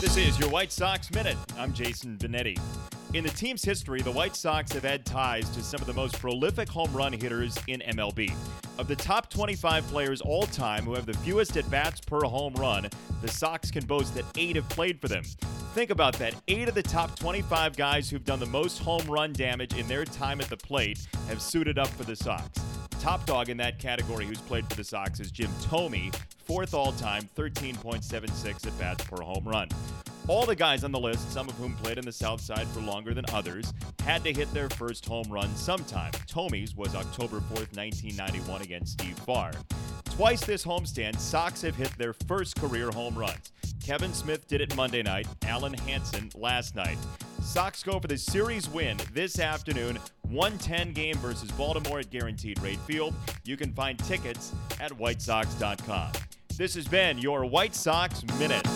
This is your White Sox Minute. I'm Jason Benetti. In the team's history, the White Sox have had ties to some of the most prolific home run hitters in MLB. Of the top 25 players all time who have the fewest at bats per home run, the Sox can boast that eight have played for them. Think about that. Eight of the top 25 guys who've done the most home run damage in their time at the plate have suited up for the Sox. Top dog in that category who's played for the Sox is Jim Thome, fourth all time, 13.76 at bats per home run. All the guys on the list, some of whom played in the South Side for longer than others, had to hit their first home run sometime. Thome's was October 4th, 1991 against Steve Farr. Twice this homestand, Sox have hit their first career home runs. Kevan Smith did it Monday night, Alen Hanson last night. Sox go for the series win this afternoon, 110 game versus Baltimore at Guaranteed Rate Field. You can find tickets at whitesox.com. This has been your White Sox Minute.